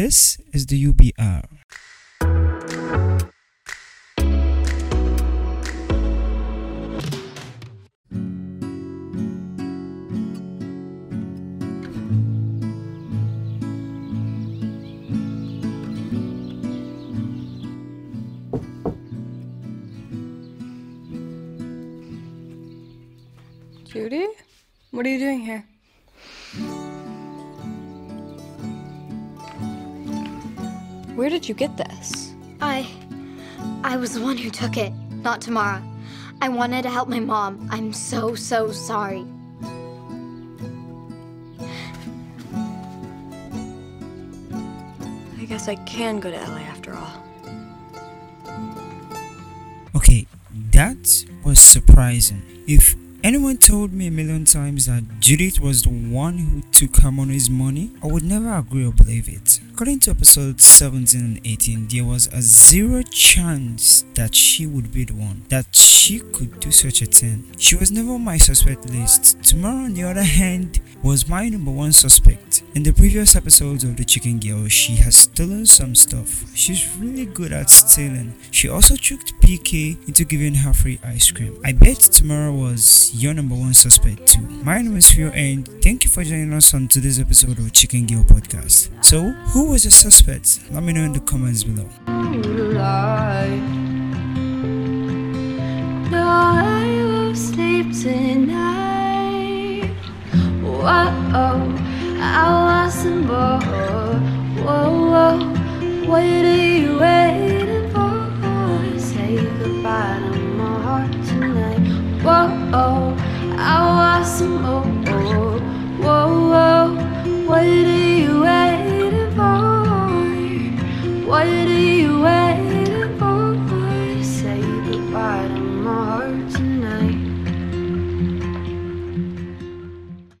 This is the UBR. Judy? What are you doing here? Where did you get this? I. I was the one who took it, not Tamara. I wanted to help my mom. I'm so, so sorry. I guess I can go to LA after all. Okay, that was surprising. If anyone told me a million times that Judith was the one who took Harmony's money, I would never agree or believe it. According to episodes 17 and 18, there was a zero chance that she would be the one, that she could do such a thing. She was never on my suspect list. Tamara, on the other hand, was my number one suspect. In the previous episodes of The Chicken Girl, she has stolen some stuff. She's really good at stealing. She also tricked PK into giving her free ice cream. I bet Tamara was your number one suspect too. My name is Phil and thank you for joining us on today's episode of Chicken Girl Podcast. So, who was the suspect? Let me know in the comments below. I sleep tonight. Whoa. Whoa, what are you waiting for? Say goodbye to my heart tonight. Whoa, I want some